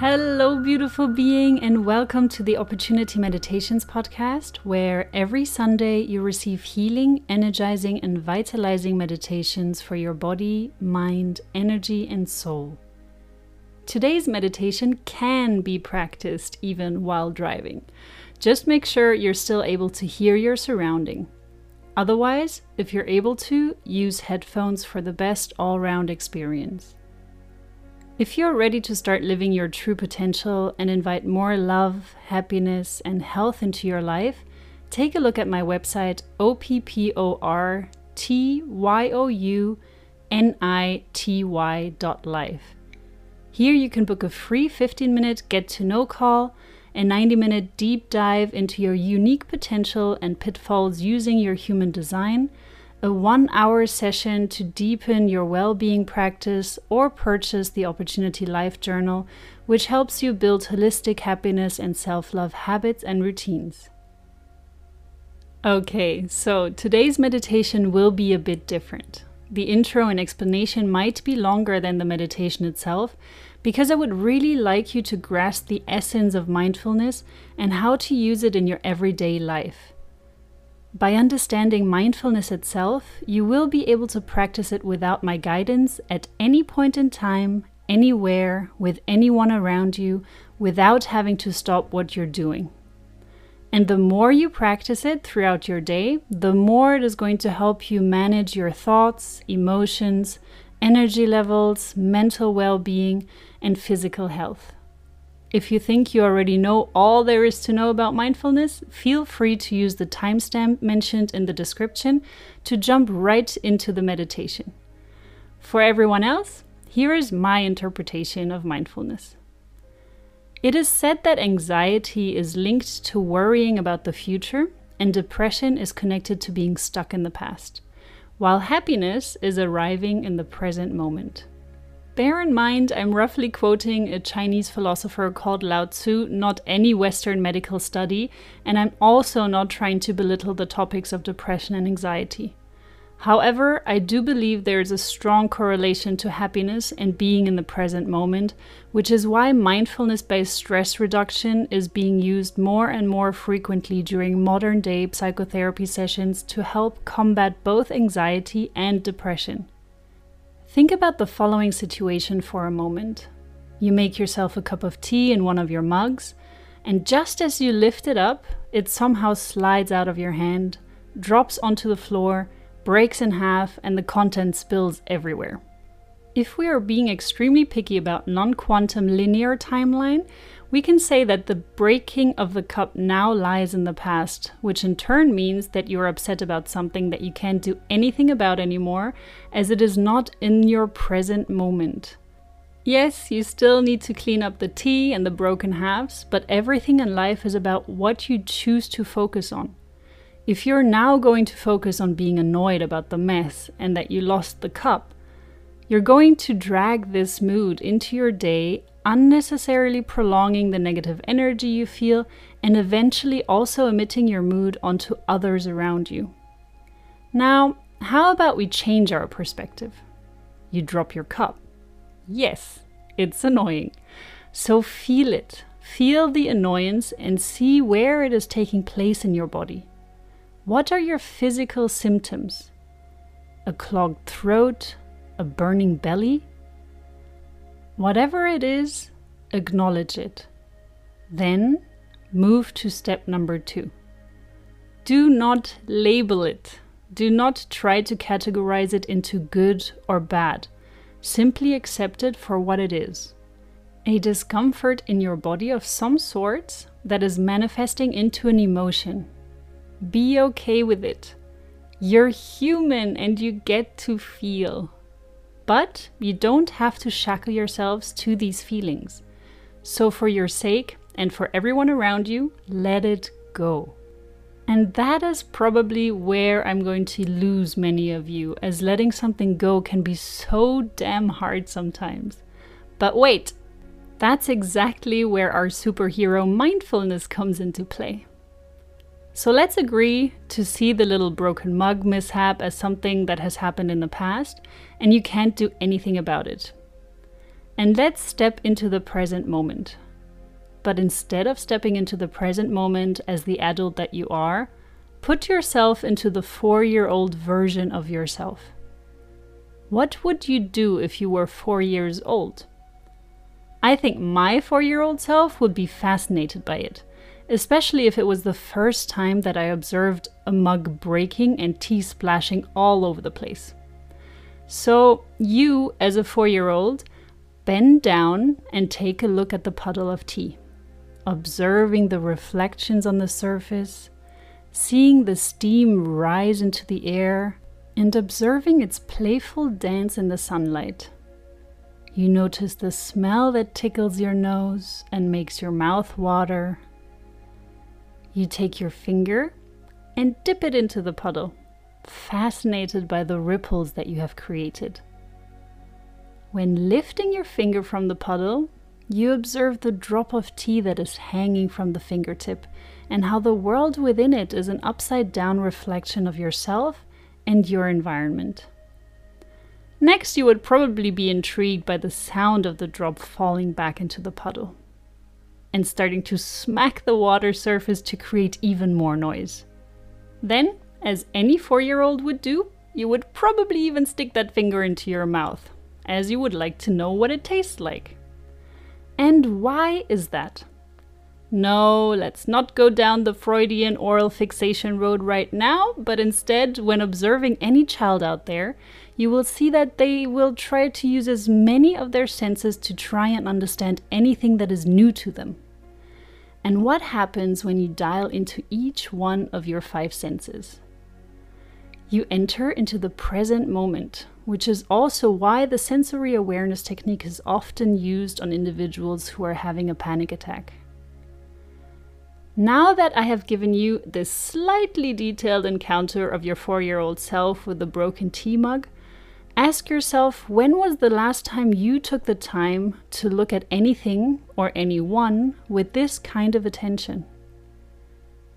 Hello, beautiful being, and welcome to the Opportunity Meditations podcast, where every Sunday you receive healing, energizing, and vitalizing meditations for your body, mind, energy, and soul. Today's meditation can be practiced even while driving. Just make sure you're still able to hear your surrounding. Otherwise, if you're able to, use headphones for the best all round experience. If you're ready to start living your true potential and invite more love, happiness, and health into your life, take a look at my website opportunity.life. Here you can book a free 15 minute get to know call, a 90 minute deep dive into your unique potential and pitfalls using your human design a one hour session to deepen your well being practice, or purchase the Opportunity Life Journal, which helps you build holistic happiness and self love habits and routines. Okay, so today's meditation will be a bit different. The intro and explanation might be longer than the meditation itself because I would really like you to grasp the essence of mindfulness and how to use it in your everyday life. By understanding mindfulness itself, you will be able to practice it without my guidance at any point in time, anywhere, with anyone around you, without having to stop what you're doing. And the more you practice it throughout your day, the more it is going to help you manage your thoughts, emotions, energy levels, mental well being, and physical health. If you think you already know all there is to know about mindfulness, feel free to use the timestamp mentioned in the description to jump right into the meditation. For everyone else, here is my interpretation of mindfulness. It is said that anxiety is linked to worrying about the future, and depression is connected to being stuck in the past, while happiness is arriving in the present moment. Bear in mind, I'm roughly quoting a Chinese philosopher called Lao Tzu, not any Western medical study, and I'm also not trying to belittle the topics of depression and anxiety. However, I do believe there is a strong correlation to happiness and being in the present moment, which is why mindfulness based stress reduction is being used more and more frequently during modern day psychotherapy sessions to help combat both anxiety and depression. Think about the following situation for a moment. You make yourself a cup of tea in one of your mugs, and just as you lift it up, it somehow slides out of your hand, drops onto the floor, breaks in half, and the content spills everywhere. If we are being extremely picky about non quantum linear timeline, we can say that the breaking of the cup now lies in the past, which in turn means that you're upset about something that you can't do anything about anymore, as it is not in your present moment. Yes, you still need to clean up the tea and the broken halves, but everything in life is about what you choose to focus on. If you're now going to focus on being annoyed about the mess and that you lost the cup, you're going to drag this mood into your day unnecessarily prolonging the negative energy you feel and eventually also emitting your mood onto others around you. Now, how about we change our perspective? You drop your cup. Yes, it's annoying. So feel it. Feel the annoyance and see where it is taking place in your body. What are your physical symptoms? A clogged throat? A burning belly? Whatever it is, acknowledge it. Then move to step number two. Do not label it. Do not try to categorize it into good or bad. Simply accept it for what it is a discomfort in your body of some sort that is manifesting into an emotion. Be okay with it. You're human and you get to feel. But you don't have to shackle yourselves to these feelings. So, for your sake and for everyone around you, let it go. And that is probably where I'm going to lose many of you, as letting something go can be so damn hard sometimes. But wait, that's exactly where our superhero mindfulness comes into play. So let's agree to see the little broken mug mishap as something that has happened in the past and you can't do anything about it. And let's step into the present moment. But instead of stepping into the present moment as the adult that you are, put yourself into the four year old version of yourself. What would you do if you were four years old? I think my four year old self would be fascinated by it, especially if it was the first time that I observed a mug breaking and tea splashing all over the place. So, you, as a four year old, bend down and take a look at the puddle of tea, observing the reflections on the surface, seeing the steam rise into the air, and observing its playful dance in the sunlight. You notice the smell that tickles your nose and makes your mouth water. You take your finger and dip it into the puddle, fascinated by the ripples that you have created. When lifting your finger from the puddle, you observe the drop of tea that is hanging from the fingertip and how the world within it is an upside down reflection of yourself and your environment. Next, you would probably be intrigued by the sound of the drop falling back into the puddle and starting to smack the water surface to create even more noise. Then, as any four year old would do, you would probably even stick that finger into your mouth, as you would like to know what it tastes like. And why is that? No, let's not go down the Freudian oral fixation road right now, but instead, when observing any child out there, you will see that they will try to use as many of their senses to try and understand anything that is new to them. And what happens when you dial into each one of your five senses? You enter into the present moment, which is also why the sensory awareness technique is often used on individuals who are having a panic attack. Now that I have given you this slightly detailed encounter of your four year old self with the broken tea mug, ask yourself when was the last time you took the time to look at anything or anyone with this kind of attention?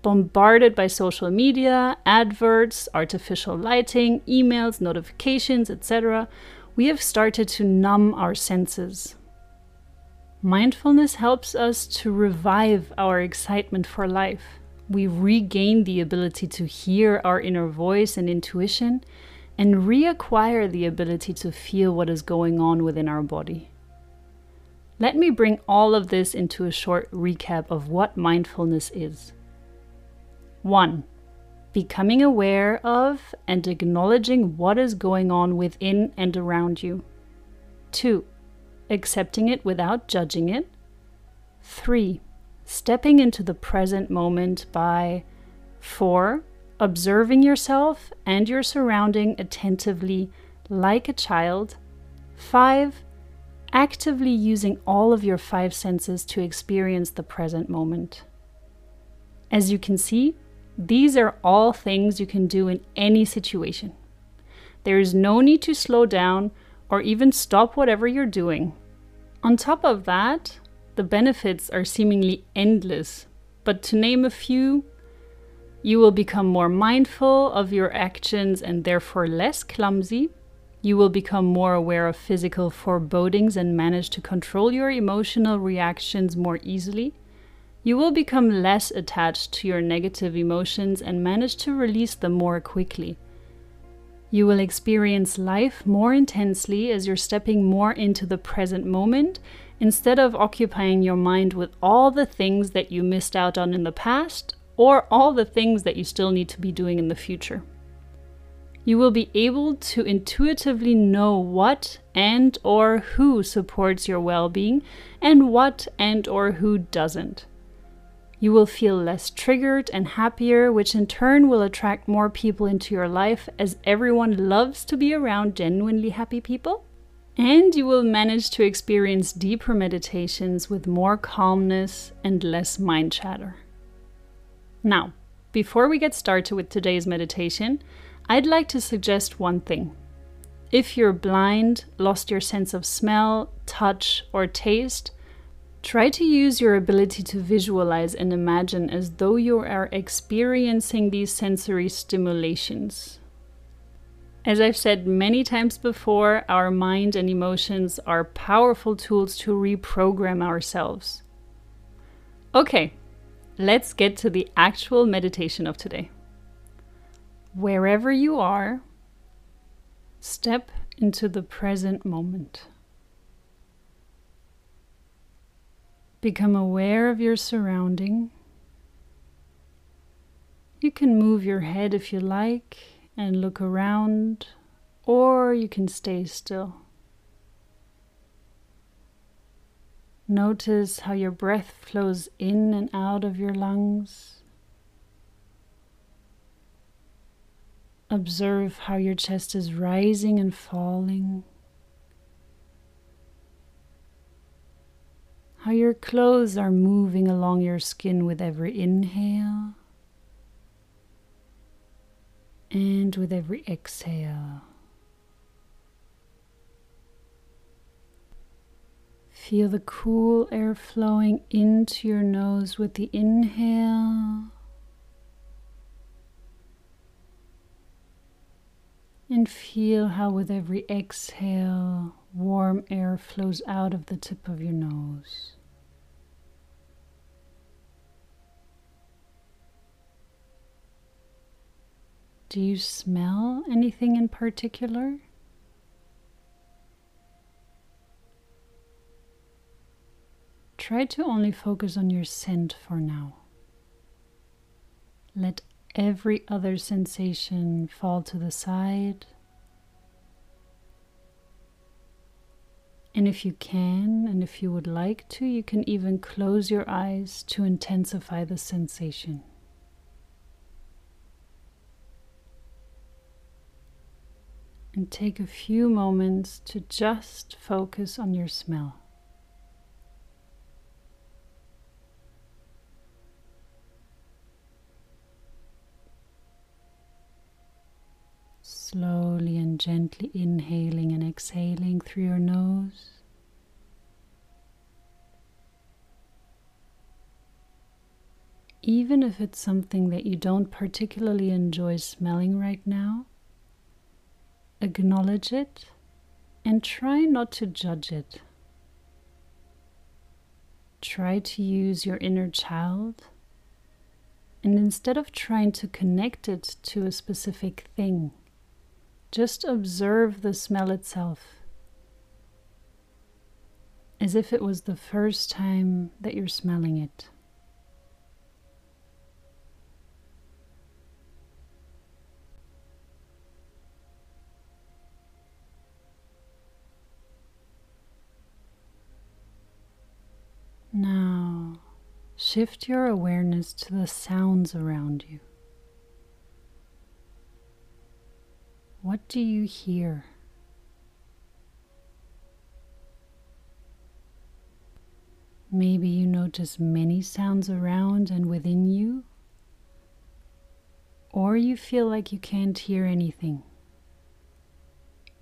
Bombarded by social media, adverts, artificial lighting, emails, notifications, etc., we have started to numb our senses. Mindfulness helps us to revive our excitement for life. We regain the ability to hear our inner voice and intuition and reacquire the ability to feel what is going on within our body. Let me bring all of this into a short recap of what mindfulness is. 1. Becoming aware of and acknowledging what is going on within and around you. 2 accepting it without judging it. Three, stepping into the present moment by four, observing yourself and your surrounding attentively like a child. Five, actively using all of your five senses to experience the present moment. As you can see, these are all things you can do in any situation. There is no need to slow down or even stop whatever you're doing. On top of that, the benefits are seemingly endless, but to name a few, you will become more mindful of your actions and therefore less clumsy. You will become more aware of physical forebodings and manage to control your emotional reactions more easily. You will become less attached to your negative emotions and manage to release them more quickly. You will experience life more intensely as you're stepping more into the present moment instead of occupying your mind with all the things that you missed out on in the past or all the things that you still need to be doing in the future. You will be able to intuitively know what and or who supports your well-being and what and or who doesn't. You will feel less triggered and happier, which in turn will attract more people into your life as everyone loves to be around genuinely happy people. And you will manage to experience deeper meditations with more calmness and less mind chatter. Now, before we get started with today's meditation, I'd like to suggest one thing. If you're blind, lost your sense of smell, touch, or taste, Try to use your ability to visualize and imagine as though you are experiencing these sensory stimulations. As I've said many times before, our mind and emotions are powerful tools to reprogram ourselves. Okay, let's get to the actual meditation of today. Wherever you are, step into the present moment. Become aware of your surrounding. You can move your head if you like and look around, or you can stay still. Notice how your breath flows in and out of your lungs. Observe how your chest is rising and falling. How your clothes are moving along your skin with every inhale and with every exhale. Feel the cool air flowing into your nose with the inhale. And feel how, with every exhale, warm air flows out of the tip of your nose. Do you smell anything in particular? Try to only focus on your scent for now. Let every other sensation fall to the side. And if you can, and if you would like to, you can even close your eyes to intensify the sensation. and take a few moments to just focus on your smell. Slowly and gently inhaling and exhaling through your nose. Even if it's something that you don't particularly enjoy smelling right now, acknowledge it and try not to judge it. Try to use your inner child and instead of trying to connect it to a specific thing, just observe the smell itself as if it was the first time that you're smelling it. Now, shift your awareness to the sounds around you. What do you hear? Maybe you notice many sounds around and within you, or you feel like you can't hear anything.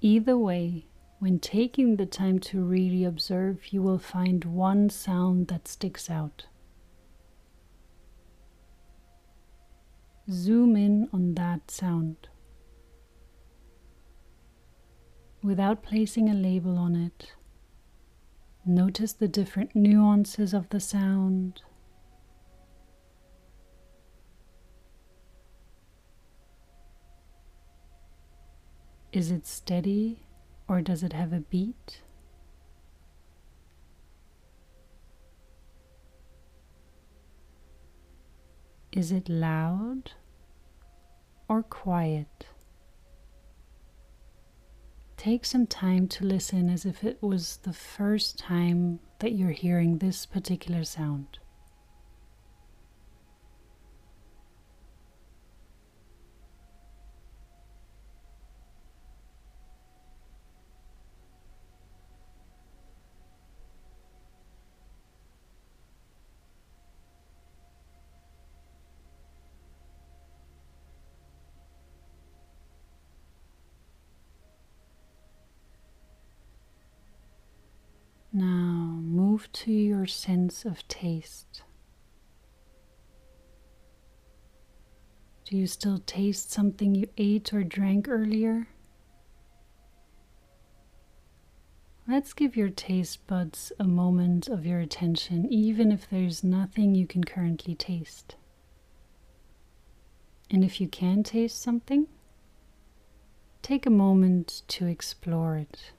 Either way, when taking the time to really observe, you will find one sound that sticks out. Zoom in on that sound. Without placing a label on it, notice the different nuances of the sound. Is it steady or does it have a beat? Is it loud or quiet? Take some time to listen as if it was the first time that you're hearing this particular sound. to your sense of taste. Do you still taste something you ate or drank earlier? Let's give your taste buds a moment of your attention, even if there's nothing you can currently taste. And if you can taste something, take a moment to explore it.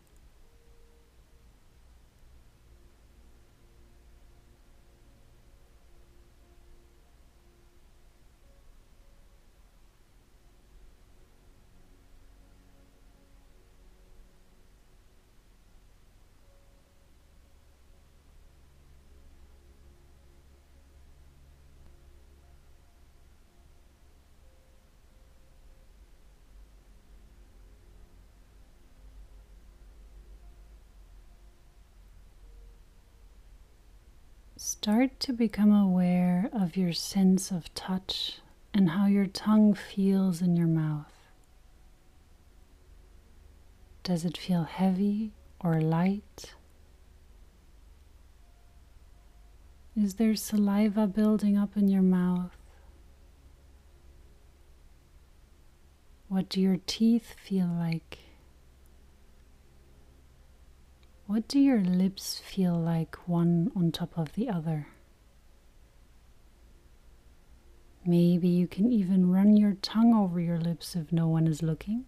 Start to become aware of your sense of touch and how your tongue feels in your mouth. Does it feel heavy or light? Is there saliva building up in your mouth? What do your teeth feel like? What do your lips feel like one on top of the other? Maybe you can even run your tongue over your lips if no one is looking.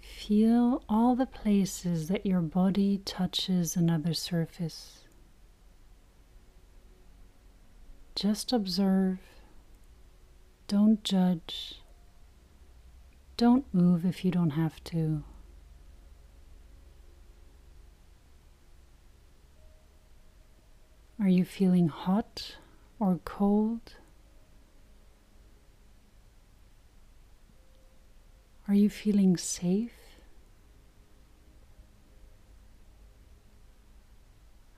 Feel all the places that your body touches another surface. Just observe, don't judge. Don't move if you don't have to. Are you feeling hot or cold? Are you feeling safe?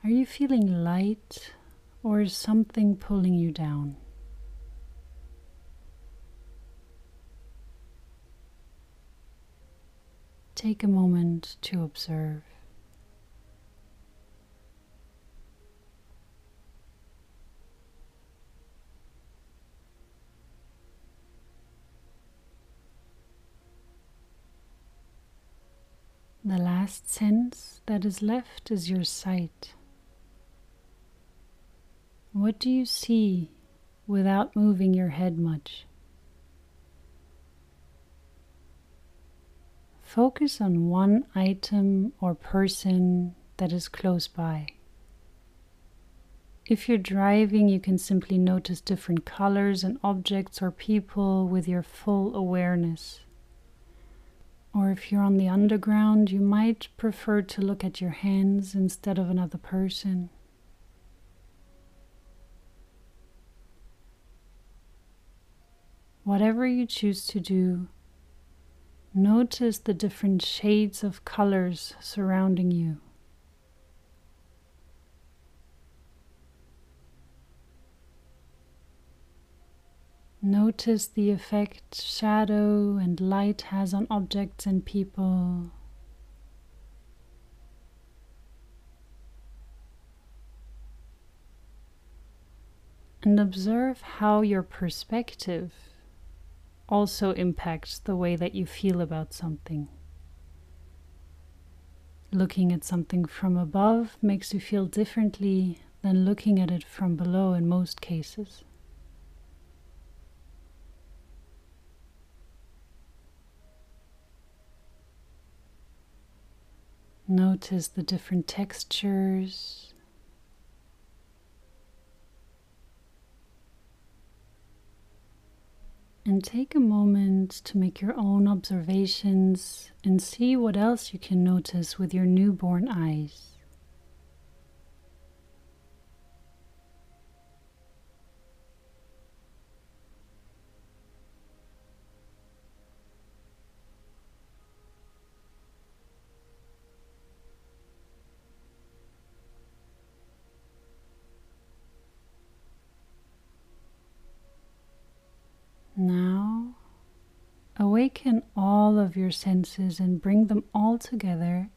Are you feeling light or is something pulling you down? Take a moment to observe. The last sense that is left is your sight. What do you see without moving your head much? Focus on one item or person that is close by. If you're driving, you can simply notice different colors and objects or people with your full awareness. Or if you're on the underground, you might prefer to look at your hands instead of another person. Whatever you choose to do, Notice the different shades of colors surrounding you. Notice the effect shadow and light has on objects and people. And observe how your perspective also impacts the way that you feel about something. Looking at something from above makes you feel differently than looking at it from below in most cases. Notice the different textures And take a moment to make your own observations and see what else you can notice with your newborn eyes. Now, awaken all of your senses and bring them all together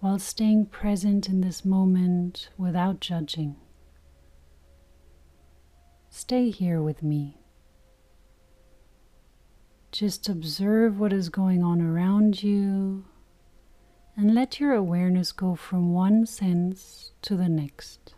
while staying present in this moment without judging. Stay here with me. Just observe what is going on around you and let your awareness go from one sense to the next.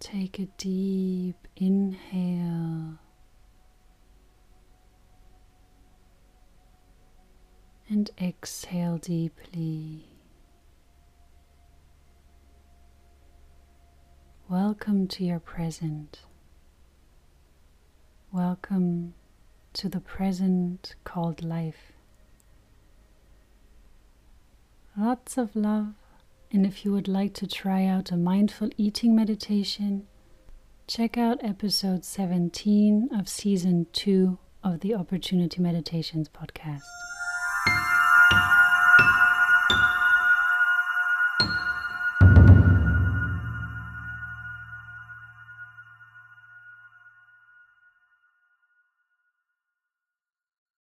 Take a deep inhale and exhale deeply. Welcome to your present. Welcome to the present called life. Lots of love and if you would like to try out a mindful eating meditation, check out episode 17 of season 2 of the Opportunity Meditations podcast.